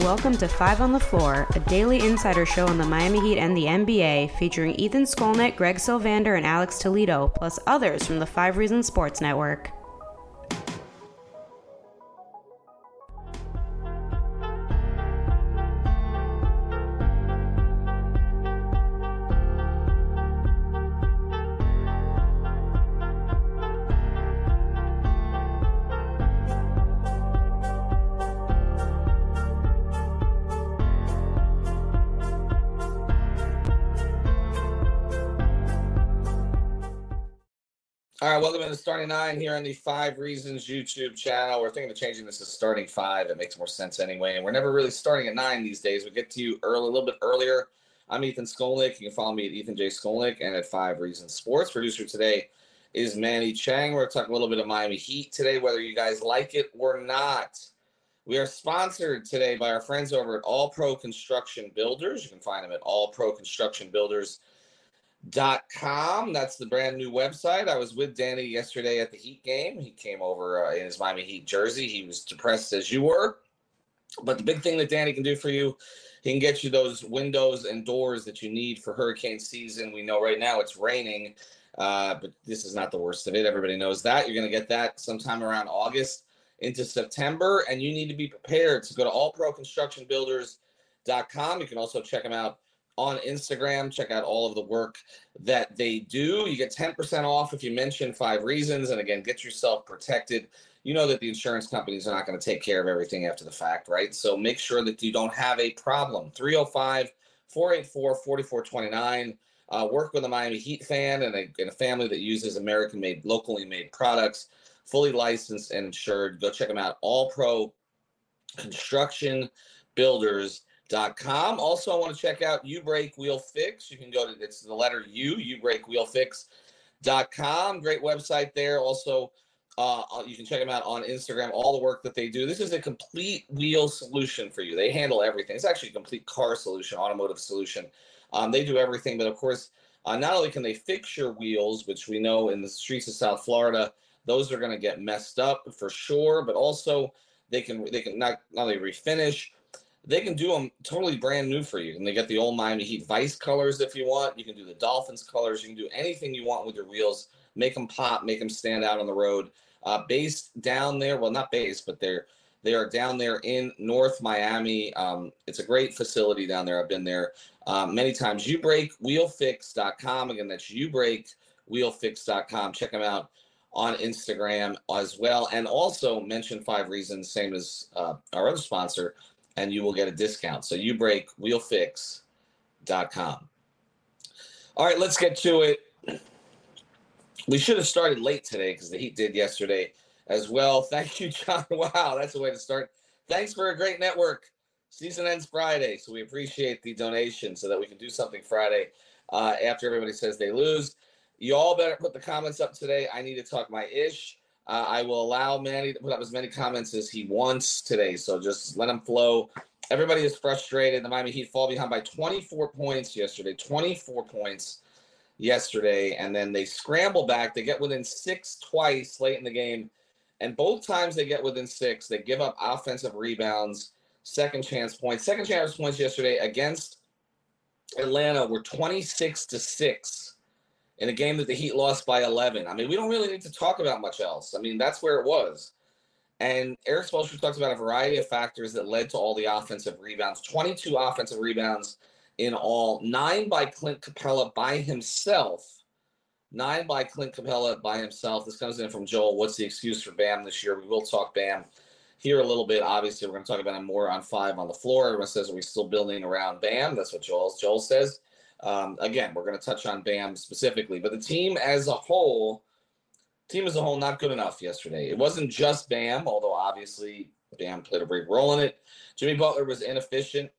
Welcome to Five on the Floor, a daily insider show on the Miami Heat and the NBA, featuring Ethan Skolnick, Greg Sylvander, and Alex Toledo, plus others from the Five Reasons Sports Network. All right, welcome to the starting nine here on the Five Reasons YouTube channel. We're thinking of changing this to starting five. It makes more sense anyway. And we're never really starting at nine these days. We get to you early, a little bit earlier. I'm Ethan Skolnick. You can follow me at Ethan J. Skolnick and at Five Reasons Sports. Producer today is Manny Chang. We're talking a little bit of Miami Heat today, whether you guys like it or not. We are sponsored today by our friends over at All Pro Construction Builders. You can find them at All Pro Construction Builders dot com. That's the brand new website. I was with Danny yesterday at the Heat game. He came over uh, in his Miami Heat jersey. He was depressed as you were. But the big thing that Danny can do for you, he can get you those windows and doors that you need for hurricane season. We know right now it's raining, uh, but this is not the worst of it. Everybody knows that. You're going to get that sometime around August into September, and you need to be prepared. So go to allproconstructionbuilders.com. You can also check them out on Instagram. Check out all of the work that they do. You get 10% off if you mention five reasons. And again, get yourself protected. You know that the insurance companies are not going to take care of everything after the fact, right? So make sure that you don't have a problem. 305 484 4429. Uh, work with a Miami Heat fan and a, and a family that uses American made, locally made products, fully licensed and insured. Go check them out. All Pro Construction Builders com. Also, I want to check out U Break Wheel Fix. You can go to it's the letter U, U Break Wheel Fix.com. Great website there. Also, uh, you can check them out on Instagram, all the work that they do. This is a complete wheel solution for you. They handle everything. It's actually a complete car solution, automotive solution. Um, they do everything, but of course, uh, not only can they fix your wheels, which we know in the streets of South Florida, those are going to get messed up for sure, but also they can they can not, not only refinish, they can do them totally brand new for you. And they get the old Miami Heat Vice colors if you want. You can do the Dolphins colors. You can do anything you want with your wheels. Make them pop, make them stand out on the road. Uh, based down there, well, not based, but they're they are down there in North Miami. Um, it's a great facility down there. I've been there um, many times. YouBreakWheelFix.com. Again, that's YouBreakWheelFix.com. Check them out on Instagram as well. And also mention five reasons, same as uh, our other sponsor, and you will get a discount. So you break wheelfix.com. All right, let's get to it. We should have started late today because the Heat did yesterday as well. Thank you, John. Wow, that's a way to start. Thanks for a great network. Season ends Friday, so we appreciate the donation so that we can do something Friday uh, after everybody says they lose. You all better put the comments up today. I need to talk my ish. Uh, I will allow Manny to put up as many comments as he wants today. So just let him flow. everybody is frustrated. The Miami Heat fall behind by 24 points yesterday. 24 points yesterday, and then they scramble back. They get within six twice late in the game, and both times they get within six, they give up offensive rebounds, second chance points. Second chance points yesterday against Atlanta were 26 to six in a game that the Heat lost by 11. I mean, we don't really need to talk about much else. I mean, that's where it was. And Erik Spoelstra talks about a variety of factors that led to all the offensive rebounds 22 offensive rebounds in all, nine by Clint Capela by himself. Nine by Clint Capela by himself. This comes in from Joel. What's the excuse for Bam this year? We will talk Bam here a little bit. Obviously, we're going to talk about him more on five on the floor. Everyone says, Are we still building around Bam? That's what Joel, Joel says. Um, again, we're going to touch on Bam specifically, but the team as a whole, team as a whole, not good enough yesterday. It wasn't just Bam, although obviously Bam played a big role in it. Jimmy Butler was inefficient.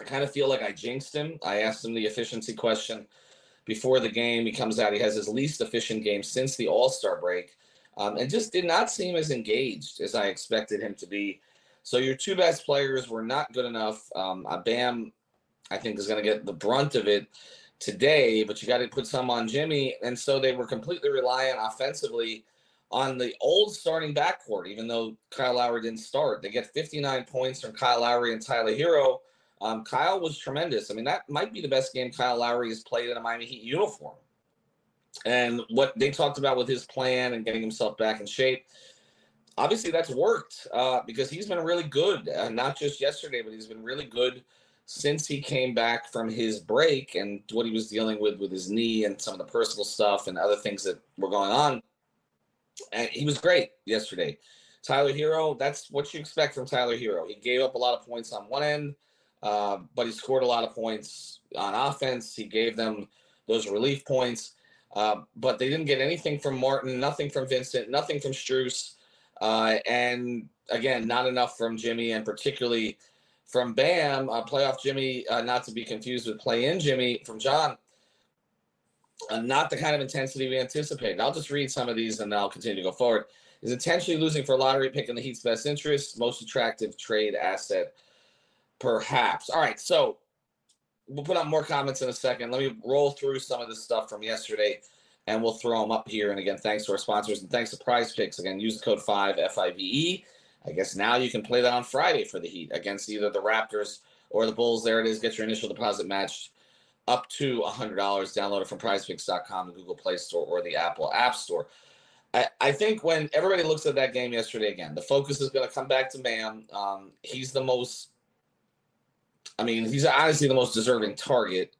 I kind of feel like I jinxed him. I asked him the efficiency question before the game. He comes out, he has his least efficient game since the All Star break, um, and just did not seem as engaged as I expected him to be. So your two best players were not good enough. Um, uh, Bam, I think, is going to get the brunt of it today, but you got to put some on Jimmy. And so they were completely reliant offensively on the old starting backcourt, even though Kyle Lowry didn't start. They get 59 points from Kyle Lowry and Tyler Herro. Um, Kyle was tremendous. I mean, that might be the best game Kyle Lowry has played in a Miami Heat uniform. And what they talked about with his plan and getting himself back in shape, obviously that's worked uh, because he's been really good. Uh, not just yesterday, but he's been really good since he came back from his break and what he was dealing with with his knee and some of the personal stuff and other things that were going on. And he was great yesterday. Tyler Herro, that's what you expect from Tyler Herro. He gave up a lot of points on one end uh, but he scored a lot of points on offense. He gave them those relief points, uh, but they didn't get anything from Martin, nothing from Vincent, nothing from Strus, uh, and again, not enough from Jimmy, and particularly from Bam, uh, playoff Jimmy, uh, not to be confused with play-in Jimmy from John. not the kind of intensity we anticipated. I'll just read some of these and I'll continue to go forward. Is intentionally losing for lottery pick in the Heat's best interest, most attractive trade asset Perhaps. All right. So we'll put up more comments in a second. Let me roll through some of this stuff from yesterday and we'll throw them up here. And again, thanks to our sponsors and thanks to Prize Picks. Again, use the code 5 FIVE. I guess now you can play that on Friday for the Heat against either the Raptors or the Bulls. There it is. Get your initial deposit matched up to $100. Download it from prizepicks.com, the Google Play Store, or the Apple App Store. I, I think when everybody looks at that game yesterday again, the focus is going to come back to Bam. Um, he's the most I mean, he's honestly the most deserving target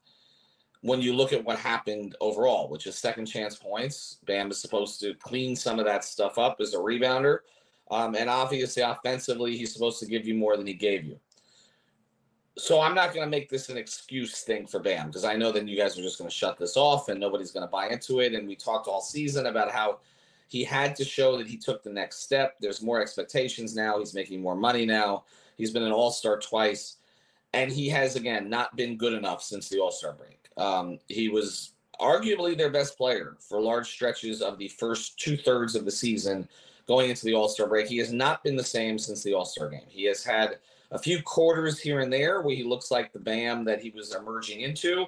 when you look at what happened overall, which is second chance points. Bam is supposed to clean some of that stuff up as a rebounder. Um, and obviously, offensively, he's supposed to give you more than he gave you. So I'm not going to make this an excuse thing for Bam because I know that you guys are just going to shut this off and nobody's going to buy into it. And we talked all season about how he had to show that he took the next step. There's more expectations now. He's making more money now. He's been an all star twice and he has again not been good enough since the All Star break. Um, he was arguably their best player for large stretches of the first two thirds of the season going into the All Star break. He has not been the same since the All Star game. He has had a few quarters here and there where he looks like the Bam that he was emerging into.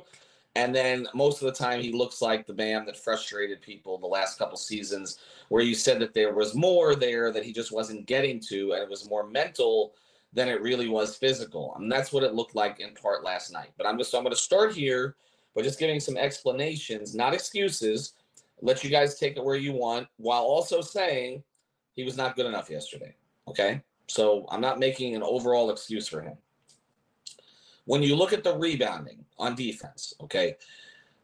And then most of the time, he looks like the Bam that frustrated people the last couple seasons, where you said that there was more there that he just wasn't getting to, and it was more mental than it really was physical. And that's what it looked like in part last night. But I'm just so I'm going to start here by just giving some explanations, not excuses. Let you guys take it where you want, while also saying he was not good enough yesterday. Okay, so I'm not making an overall excuse for him. When you look at the rebounding on defense, okay,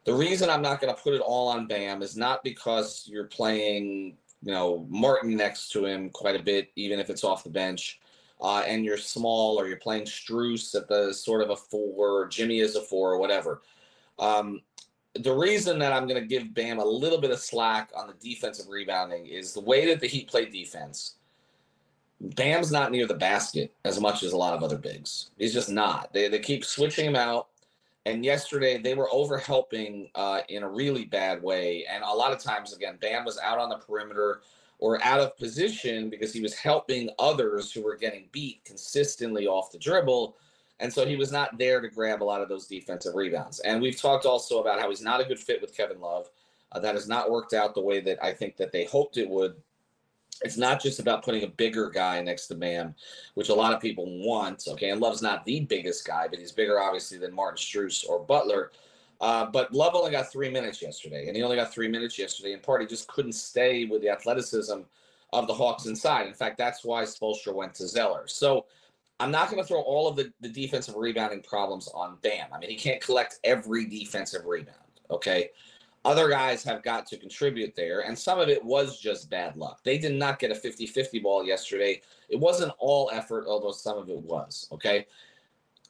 the reason I'm not going to put it all on Bam is not because you're playing, you know, Martin next to him quite a bit, even if it's off the bench uh, and you're small or you're playing Strus at the sort of a four, Jimmy is a four, or whatever. Um, the reason that I'm going to give Bam a little bit of slack on the defensive rebounding is the way that the Heat play defense. Bam's not near the basket as much as a lot of other bigs. He's just not. They, they keep switching him out. And yesterday they were over helping uh, in a really bad way. And a lot of times, again, Bam was out on the perimeter or out of position because he was helping others who were getting beat consistently off the dribble. And so he was not there to grab a lot of those defensive rebounds. And we've talked also about how he's not a good fit with Kevin Love. Uh, that has not worked out the way that I think that they hoped it would. It's not just about putting a bigger guy next to Bam, which a lot of people want. Okay, and Love's not the biggest guy, but he's bigger obviously than Martin Strus or Butler. Uh, but Love only got three minutes yesterday, and he only got three minutes yesterday. In part, he just couldn't stay with the athleticism of the Hawks inside. In fact, that's why Spoelstra went to Zeller. So I'm not going to throw all of the, the defensive rebounding problems on Bam. I mean, he can't collect every defensive rebound. Okay. Other guys have got to contribute there, and some of it was just bad luck. They did not get a 50 50 ball yesterday. It wasn't all effort, although some of it was. Okay.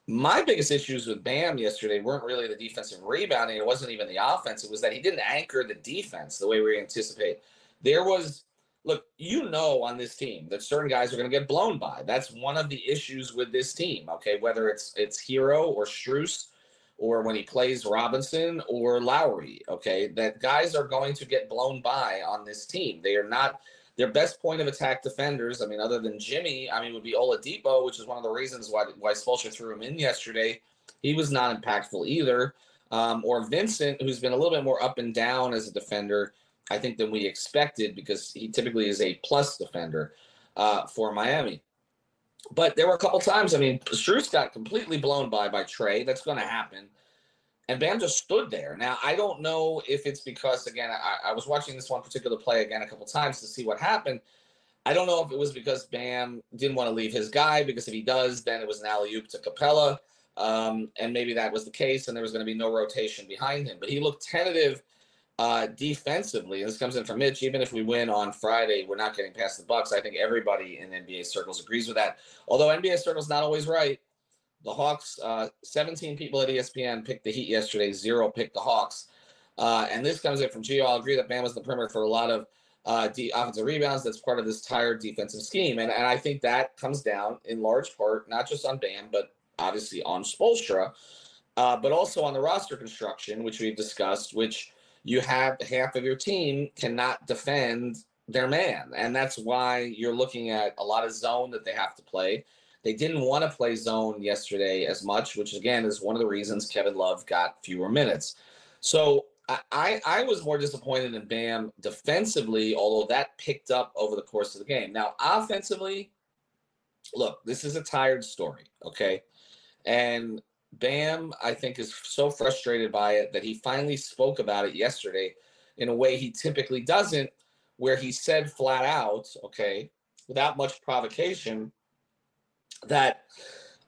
My biggest issues with Bam yesterday weren't really the defensive rebounding. It wasn't even the offense. It was that he didn't anchor the defense the way we anticipate. There was, look, you know, on this team that certain guys are going to get blown by. That's one of the issues with this team. Okay, whether it's it's Herro or Strus, or when he plays Robinson or Lowry. Okay, that guys are going to get blown by on this team. They are not their best point of attack defenders, I mean, other than Jimmy, I mean, would be Oladipo, which is one of the reasons why why Spoelstra threw him in yesterday. He was not impactful either. Um, or Vincent, who's been a little bit more up and down as a defender, I think, than we expected because he typically is a plus defender uh, for Miami. But there were a couple times, I mean, Strus got completely blown by by Trae. That's going to happen and Bam just stood there. Now I don't know if it's because again I, I was watching this one particular play again a couple times to see what happened. I don't know if it was because Bam didn't want to leave his guy because if he does, then it was an alley oop to Capela, um, and maybe that was the case, and there was going to be no rotation behind him. But he looked tentative uh, defensively. This comes in from Mitch. Even if we win on Friday, we're not getting past the Bucks. I think everybody in NBA circles agrees with that. Although NBA circles not always right the Hawks, uh, 17 people at ESPN picked the Heat yesterday, zero picked the Hawks. Uh, and this comes in from Gio. I'll agree that Bam was the perimeter for a lot of uh, de- offensive rebounds. That's part of this tired defensive scheme. And, and I think that comes down in large part, not just on Bam, but obviously on Spoelstra, uh, but also on the roster construction, which we've discussed, which you have half of your team cannot defend their man. And that's why you're looking at a lot of zone that they have to play. They didn't want to play zone yesterday as much, which again is one of the reasons Kevin Love got fewer minutes. So I, I was more disappointed in Bam defensively, although that picked up over the course of the game. Now, offensively, look, this is a tired story, okay? And Bam, I think, is so frustrated by it that he finally spoke about it yesterday in a way he typically doesn't, where he said flat out, okay, without much provocation, that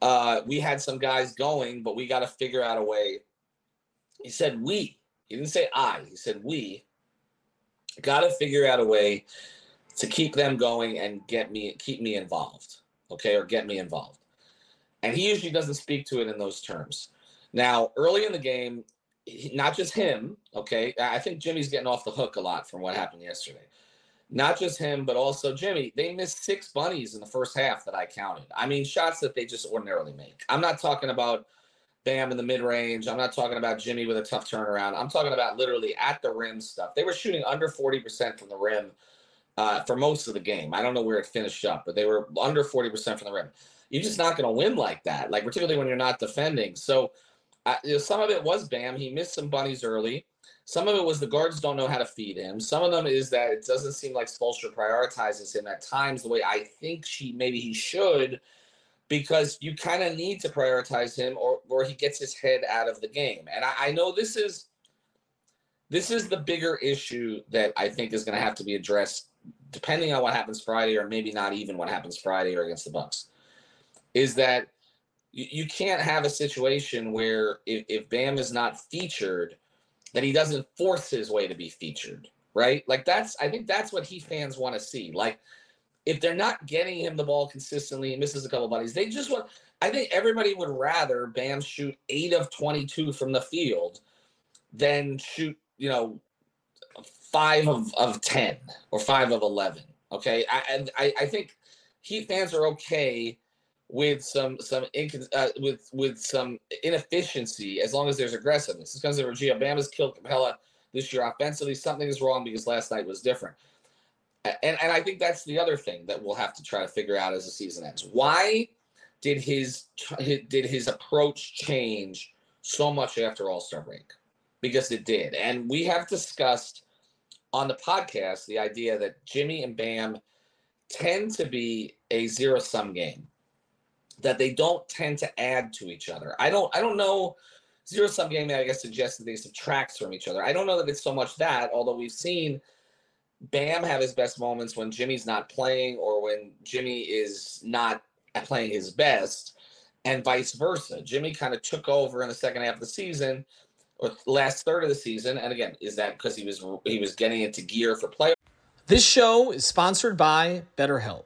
uh, we had some guys going, but we got to figure out a way. He said we. He didn't say I. He said we got to figure out a way to keep them going and get me keep me involved. Okay, or get me involved. And he usually doesn't speak to it in those terms. Now, early in the game, not just him, okay, I think Jimmy's getting off the hook a lot from what happened yesterday not just him, but also Jimmy. They missed six bunnies in the first half that I counted. I mean, shots that they just ordinarily make. I'm not talking about Bam in the mid range. I'm not talking about Jimmy with a tough turnaround. I'm talking about literally at the rim stuff. They were shooting under 40% from the rim uh, for most of the game. I don't know where it finished up, but they were under 40% from the rim. You're just not going to win like that, like particularly when you're not defending. So, you know, some of it was Bam. He missed some bunnies early. Some of it was the guards don't know how to feed him. Some of them is that it doesn't seem like Spoelstra prioritizes him at times the way I think she maybe he should, because you kind of need to prioritize him or or he gets his head out of the game. And I, I know this is this is the bigger issue that I think is going to have to be addressed, depending on what happens Friday, or maybe not even what happens Friday or against the Bucks. Is that you, can't have a situation where if, if Bam is not featured that he doesn't force his way to be featured, right? Like that's I think that's what he fans want to see. Like if they're not getting him the ball consistently, he misses a couple bodies. They just want I think everybody would rather Bam shoot 8 of 22 from the field than shoot, you know, 5 of, of 10 or 5 of 11. Okay? I, and I I think Heat fans are okay with some some uh, with with some inefficiency as long as there's aggressiveness. Because of Regia Bama's killed Capela this year offensively. Something is wrong because last night was different. and and I think that's the other thing that we'll have to try to figure out as the season ends. Why did his did his approach change so much after All Star break? Because it did, and we have discussed on the podcast the idea that Jimmy and Bam tend to be a zero sum game, that they don't tend to add to each other. I don't I don't know zero sum game. I guess suggests that they subtract from each other. I don't know that it's so much that, although we've seen Bam have his best moments when Jimmy's not playing or when Jimmy is not playing his best, and vice versa. Jimmy kind of took over in the second half of the season or last third of the season. And again, is that because he was he was getting into gear for play? This show is sponsored by BetterHelp.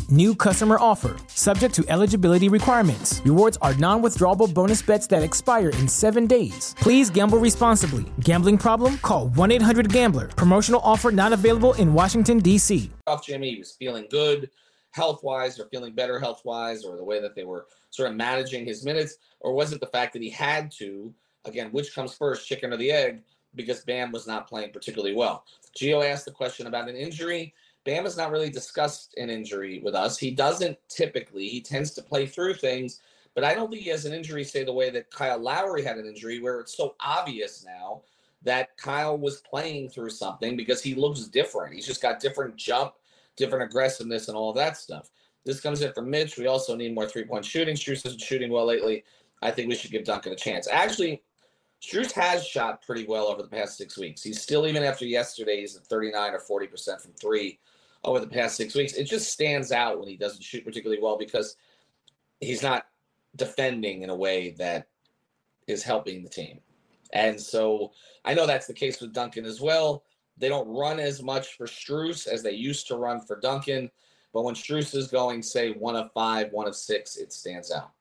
New customer offer, subject to eligibility requirements. Rewards are non withdrawable bonus bets that expire in seven days. Please gamble responsibly. Gambling problem? Call 1 800 Gambler. Promotional offer not available in Washington, D.C. Off Jimmy, he was feeling good health wise or feeling better health wise or the way that they were sort of managing his minutes? Or was it the fact that he had to? Again, which comes first, chicken or the egg? Because Bam was not playing particularly well. Gio asked the question about an injury. Bam has not really discussed an injury with us. He doesn't typically. He tends to play through things, but I don't think he has an injury, say, the way that Kyle Lowry had an injury, where it's so obvious now that Kyle was playing through something because he looks different. He's just got different jump, different aggressiveness, and all that stuff. This comes in from Mitch. We also need more three point shooting. Strus isn't shooting well lately. I think we should give Duncan a chance. Actually, Strus has shot pretty well over the past six weeks. He's still, even after yesterday, he's at 39 or 40% from three over the past six weeks. It just stands out when he doesn't shoot particularly well because he's not defending in a way that is helping the team. And so I know that's the case with Duncan as well. They don't run as much for Strus as they used to run for Duncan. But when Strus is going, say, one of five, one of six, it stands out.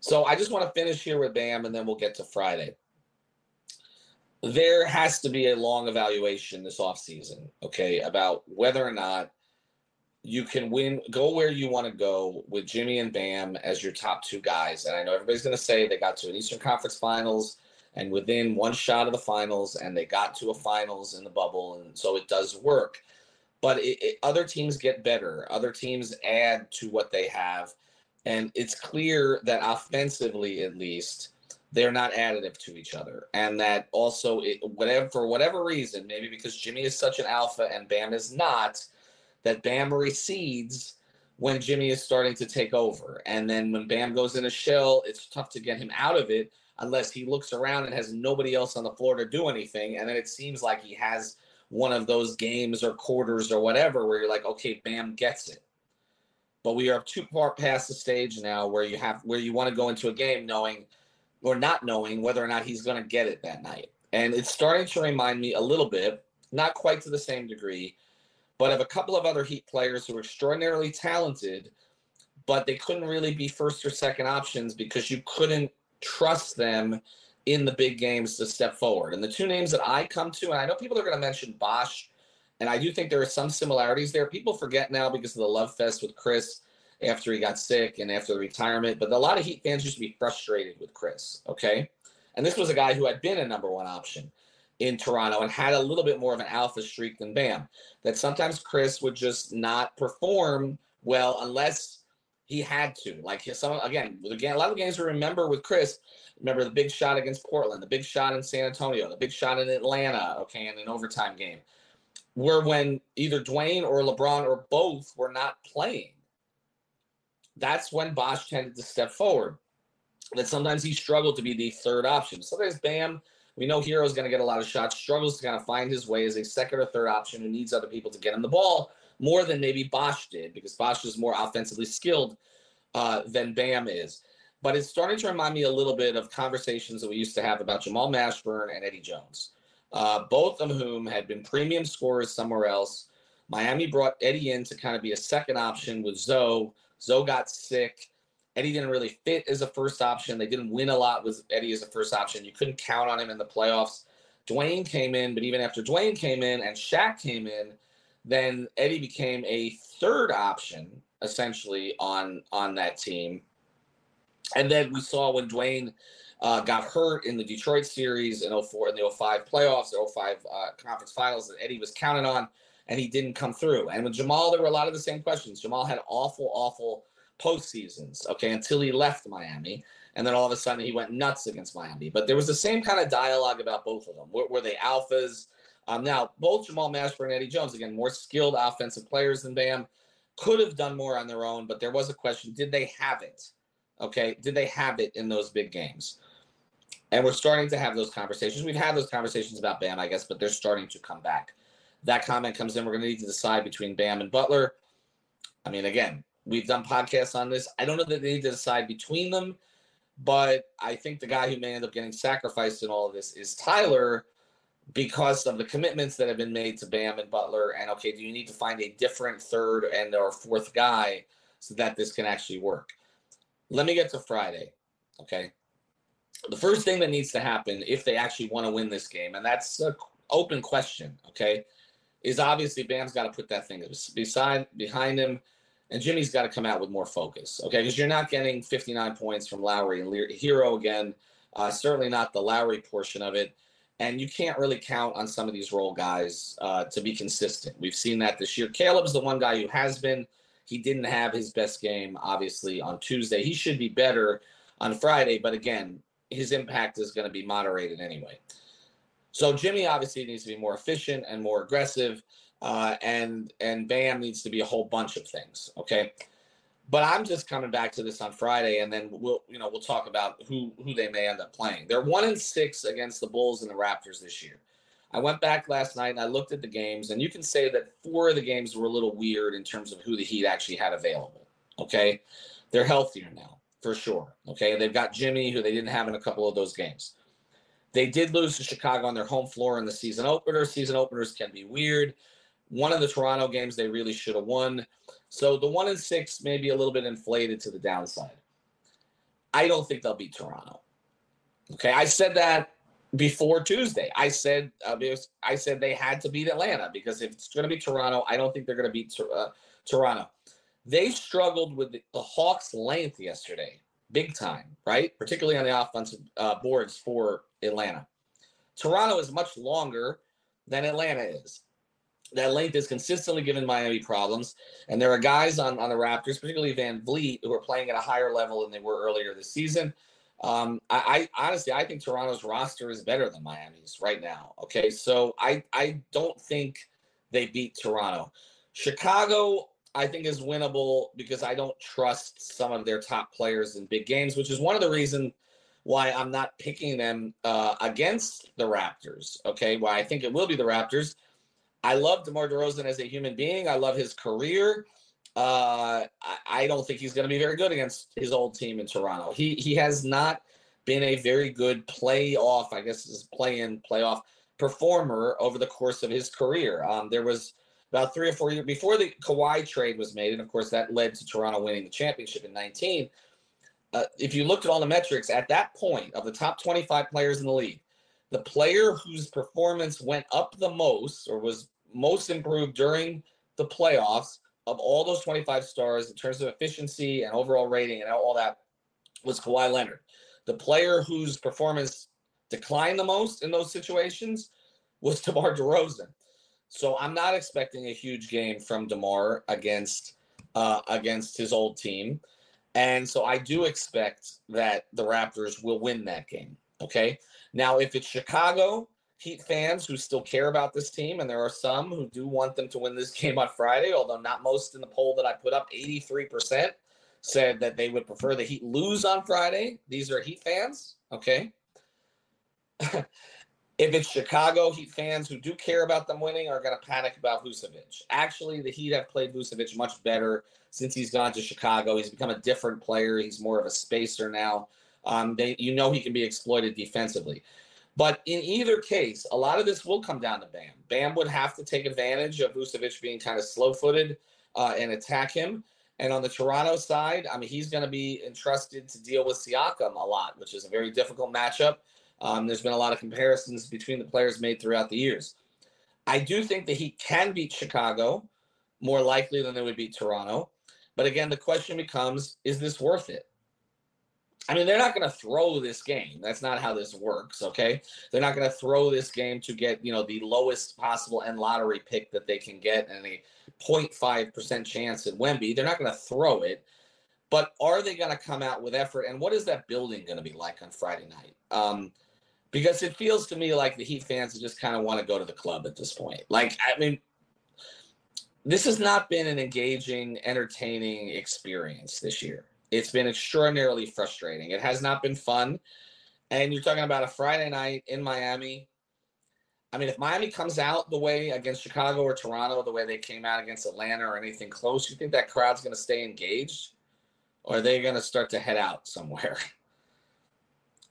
So I just want to finish here with Bam and then we'll get to Friday there has to be a long evaluation this offseason, okay, about whether or not you can win, go where you want to go with Jimmy and Bam as your top two guys. And I know everybody's going to say they got to an Eastern Conference Finals and within one shot of the finals, and they got to a finals in the bubble. And so it does work. But it, it, other teams get better, other teams add to what they have. And it's clear that offensively, at least, they're not additive to each other. And that also it, whatever for whatever reason maybe because jimmy is such an alpha and bam is not that bam recedes when jimmy is starting to take over. And then when bam goes in a shell it's tough to get him out of it unless he looks around and has nobody else on the floor to do anything. And then it seems like he has one of those games or quarters or whatever where you're like okay bam gets it. But we are too far past the stage now where you have where you want to go into a game knowing or not knowing whether or not he's going to get it that night. And it's starting to remind me a little bit, not quite to the same degree, but of a couple of other Heat players who are extraordinarily talented, but they couldn't really be first or second options because you couldn't trust them in the big games to step forward. And the two names that I come to, and I know people are going to mention Bosh, and I do think there are some similarities there. People forget now because of the love fest with Chris after he got sick and after the retirement, but a lot of Heat fans used to be frustrated with Chris, okay? And this was a guy who had been a number one option in Toronto and had a little bit more of an alpha streak than Bam. That sometimes Chris would just not perform well unless he had to. Like some again, again, a lot of games we remember with Chris. Remember the big shot against Portland, the big shot in San Antonio, the big shot in Atlanta. Okay, in an overtime game, were when either Dwayne or LeBron or both were not playing. That's when Bosh tended to step forward. That sometimes he struggled to be the third option. Sometimes Bam we know Herro's going to get a lot of shots, struggles to kind of find his way as a second or third option who needs other people to get him the ball more than maybe Bosh did because Bosh is more offensively skilled uh, than Bam is. But it's starting to remind me a little bit of conversations that we used to have about Jamal Mashburn and Eddie Jones, uh, both of whom had been premium scorers somewhere else. Miami brought Eddie in to kind of be a second option with Zo. Zo got sick. Eddie didn't really fit as a first option. They didn't win a lot with Eddie as a first option. You couldn't count on him in the playoffs. Dwayne came in, but even after Dwayne came in and Shaq came in, then Eddie became a third option essentially on on that team. And then we saw when Dwayne uh, got hurt in the Detroit series in 04 in the 05 playoffs, the 05 uh, conference finals that Eddie was counted on, and he didn't come through. And with Jamal, there were a lot of the same questions. Jamal had awful, awful postseasons, okay, until he left Miami. And then all of a sudden he went nuts against Miami. But there was the same kind of dialogue about both of them. Were, were they alphas? Um, now, both Jamal Mashburn and Eddie Jones, again, more skilled offensive players than Bam, could have done more on their own, but there was a question did they have it? Okay, did they have it in those big games? And we're starting to have those conversations. We've had those conversations about Bam, I guess, but they're starting to come back. That comment comes in. We're going to need to decide between Bam and Butler. I mean, again, We've done podcasts on this. I don't know that they need to decide between them, but I think the guy who may end up getting sacrificed in all of this is Tyler because of the commitments that have been made to Bam and Butler. And okay, do you need to find a different third and or fourth guy so that this can actually work? Let me get to Friday. Okay. The first thing that needs to happen if they actually want to win this game, and that's an open question, okay, is obviously Bam's got to put that thing beside behind him and Jimmy's got to come out with more focus, okay? Because you're not getting 59 points from Lowry and Le- Herro again. Uh, certainly not the Lowry portion of it. And you can't really count on some of these role guys uh, to be consistent. We've seen that this year. Caleb's the one guy who has been. He didn't have his best game, obviously, on Tuesday. He should be better on Friday, but again, his impact is going to be moderated anyway. So Jimmy obviously needs to be more efficient and more aggressive uh, and and Bam needs to be a whole bunch of things. Okay, but I'm just coming back to this on Friday, and then we'll you know we'll talk about who who they may end up playing. They're one and six against the Bulls and the Raptors this year. I went back last night and I looked at the games, and you can say that four of the games were a little weird in terms of who the Heat actually had available. Okay, they're healthier now for sure. Okay, they've got Jimmy, who they didn't have in a couple of those games. They did lose to Chicago on their home floor in the season opener. Season openers can be weird. One of the Toronto games they really should have won. So the one and six may be a little bit inflated to the downside. I don't think they'll beat Toronto. Okay, I said that before Tuesday. I said uh, I said they had to beat Atlanta because if it's going to be Toronto, I don't think they're going to beat uh, Toronto. They struggled with the, the, Hawks' length yesterday, big time, right? Particularly on the offensive uh, boards for Atlanta. Toronto is much longer than Atlanta is that length is consistently given Miami problems. And there are guys on, on the Raptors, particularly VanVleet, who are playing at a higher level than they were earlier this season. Um, I, I, honestly, I think Toronto's roster is better than Miami's right now. Okay, so I I don't think they beat Toronto. Chicago, I think, is winnable because I don't trust some of their top players in big games, which is one of the reasons why I'm not picking them uh, against the Raptors. Okay, why I think it will be the Raptors I love DeMar DeRozan as a human being. I love his career. uh, I, I don't think he's going to be very good against his old team in Toronto. He he has not been a very good playoff, I guess, is play in playoff performer over the course of his career. Um, there was about three or four years before the Kawhi trade was made, and of course that led to Toronto winning the championship in 19. Uh, if you looked at all the metrics at that point of the top 25 players in the league, the player whose performance went up the most or was most improved during the playoffs of all those 25 stars in terms of efficiency and overall rating and all that was Kawhi Leonard. The player whose performance declined the most in those situations was DeMar DeRozan. So I'm not expecting a huge game from DeMar against uh, against his old team. And so I do expect that the Raptors will win that game. Okay. Now, if it's Chicago Heat fans who still care about this team, and there are some who do want them to win this game on Friday, although not most in the poll that I put up, 83% said that they would prefer the Heat lose on Friday. These are Heat fans. Okay. if it's Chicago Heat fans who do care about them winning are going to panic about Vucevic. Actually, the Heat have played Vucevic much better since he's gone to Chicago. He's become a different player. He's more of a spacer now. Um, they, you know, he can be exploited defensively. But in either case, a lot of this will come down to Bam. Bam would have to take advantage of Vucevic being kind of slow-footed uh, and attack him. And on the Toronto side, I mean, he's going to be entrusted to deal with Siakam a lot, which is a very difficult matchup. Um, there's been a lot of comparisons between the players made throughout the years. I do think that he can beat Chicago more likely than they would beat Toronto. But again, the question becomes is this worth it? I mean, they're not going to throw this game. That's not how this works, okay? They're not going to throw this game to get, you know, the lowest possible end lottery pick that they can get and a 0.5% chance at Wemby. They're not going to throw it. But are they going to come out with effort? And what is that building going to be like on Friday night? Um, because it feels to me like the Heat fans just kind of want to go to the club at this point. Like, I mean, this has not been an engaging, entertaining experience this year. It's been extraordinarily frustrating. It has not been fun. And you're talking about a Friday night in Miami. I mean, if Miami comes out the way against Chicago or Toronto, the way they came out against Atlanta or anything close, you think that crowd's going to stay engaged? Or are they going to start to head out somewhere?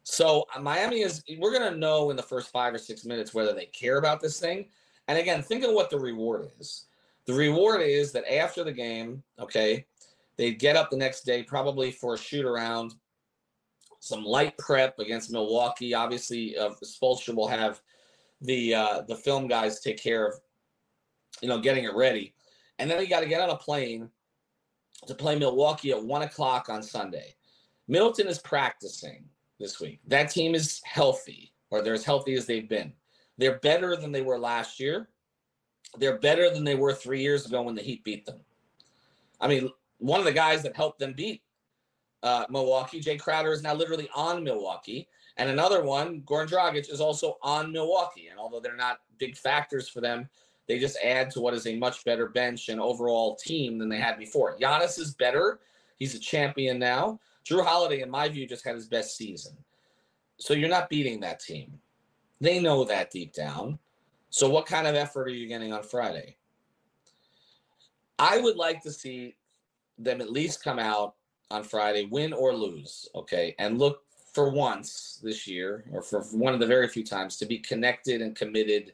So uh, Miami is we're gonna know in the first five or six minutes whether they care about this thing. And again, think of what the reward is. The reward is that after the game, okay, they get up the next day probably for a shoot around, some light prep against Milwaukee. Obviously, uh, will have the uh, the film guys take care of, you know, getting it ready, and then you got to get on a plane to play Milwaukee at one o'clock on Sunday. Middleton is practicing this week. That team is healthy, or they're as healthy as they've been. They're better than they were last year. They're better than they were three years ago when the Heat beat them. I mean, one of the guys that helped them beat uh, Milwaukee, Jae Crowder, is now literally on Milwaukee. And another one, Goran Dragic, is also on Milwaukee. And although they're not big factors for them, they just add to what is a much better bench and overall team than they had before. Giannis is better. He's a champion now. Jrue Holiday, in my view, just had his best season. So you're not beating that team. They know that deep down. So what kind of effort are you getting on Friday? I would like to see them at least come out on Friday, win or lose, okay, and look for once this year, or for one of the very few times, to be connected and committed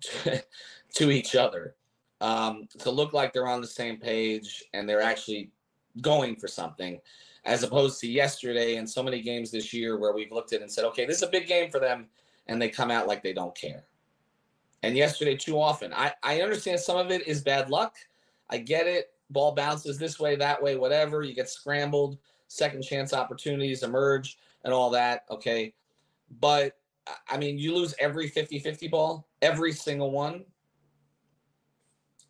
to, to each other. Um, to look like they're on the same page and they're actually going for something as opposed to yesterday and so many games this year where we've looked at and said, okay, this is a big game for them, and they come out like they don't care. And yesterday, too often, I, I understand some of it is bad luck. I get it. Ball bounces this way, that way, whatever. You get scrambled, second chance opportunities emerge, and all that. Okay. But I mean, you lose every 50 50 ball, every single one.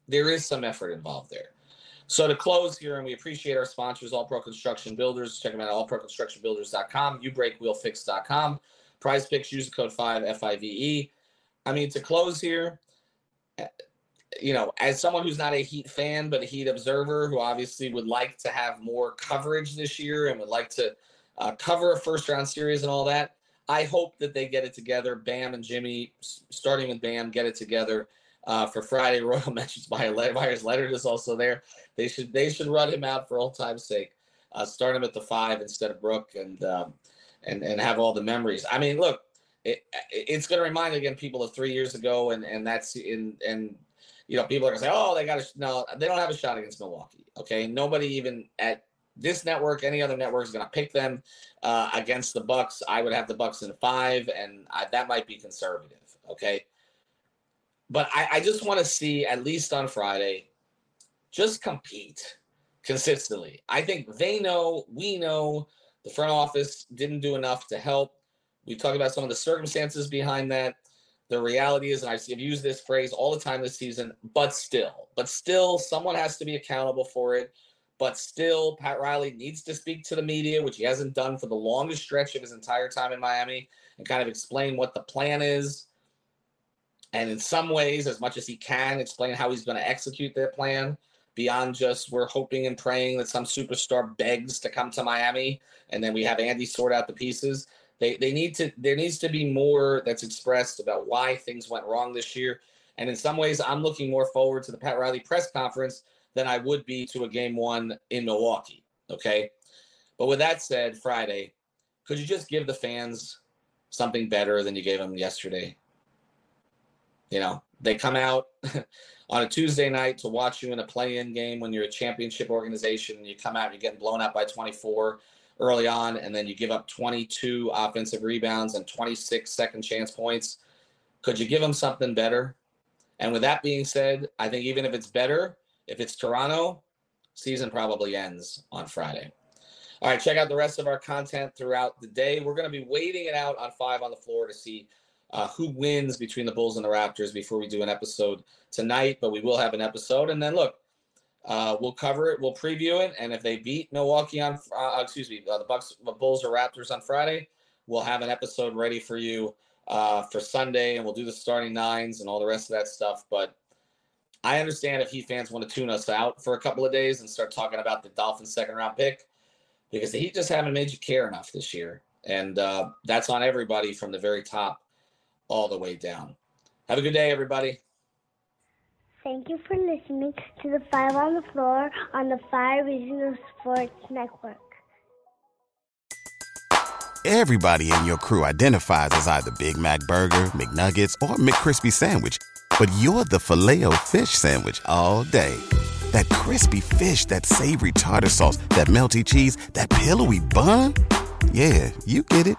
There is some effort involved there. So to close here, and we appreciate our sponsors, All Pro Construction Builders. Check them out at allproconstructionbuilders.com, ubreakwheelfix.com. Prize picks, use the code 5 F-I-V-E. I mean, to close here, you know, as someone who's not a Heat fan, but a Heat observer who obviously would like to have more coverage this year and would like to uh, cover a first round series and all that, I hope that they get it together. Bam and Jimmy, starting with Bam, get it together uh, for Friday. Royal mentions by Meyers Leonard is also there. They should they should run him out for old time's sake. Uh, start him at the five instead of Brook and um, and and have all the memories. I mean, look, it, it's going to remind again people of three years ago, and and that's in and you know people are going to say, oh, they got a no, they don't have a shot against Milwaukee. Okay, nobody even at this network, any other network is going to pick them uh, against the Bucks. I would have the Bucks in five, and I, that might be conservative. Okay, but I, I just want to see at least on Friday, just compete consistently. I think they know, we know, the front office didn't do enough to help. We talked about some of the circumstances behind that. The reality is, and I've used this phrase all the time this season, but still, but still, someone has to be accountable for it. But still, Pat Riley needs to speak to the media, which he hasn't done for the longest stretch of his entire time in Miami, and kind of explain what the plan is. And in some ways, as much as he can, explain how he's going to execute their plan beyond just we're hoping and praying that some superstar begs to come to Miami and then we have Andy sort out the pieces. They, they need to there needs to be more that's expressed about why things went wrong this year. And in some ways, I'm looking more forward to the Pat Riley press conference than I would be to a game one in Milwaukee. Okay. But with that said, Friday, could you just give the fans something better than you gave them yesterday? You know, they come out on a Tuesday night to watch you in a play in game when you're a championship organization you come out, you're getting blown out by 24 early on, and then you give up 22 offensive rebounds and 26 second chance points. Could you give them something better? And with that being said, I think even if it's better, if it's Toronto, season probably ends on Friday. All right, check out the rest of our content throughout the day. We're going to be waiting it out on five on the floor to see uh, who wins between the Bulls and the Raptors before we do an episode tonight. But we will have an episode, and then look, uh, we'll cover it, we'll preview it, and if they beat Milwaukee on, uh, excuse me, uh, the Bucks, the Bulls or Raptors on Friday, we'll have an episode ready for you uh, for Sunday, and we'll do the starting nines and all the rest of that stuff. But I understand if Heat fans want to tune us out for a couple of days and start talking about the Dolphins' second round pick, because the Heat just haven't made you care enough this year, and uh, that's on everybody from the very top all the way down. Have a good day, everybody. Thank you for listening to the Five on the Floor on the Five Reasons Sports Network. Everybody in your crew identifies as either Big Mac Burger, McNuggets, or McCrispy Sandwich, but you're the filet fish Sandwich all day. That crispy fish, that savory tartar sauce, that melty cheese, that pillowy bun. Yeah, you get it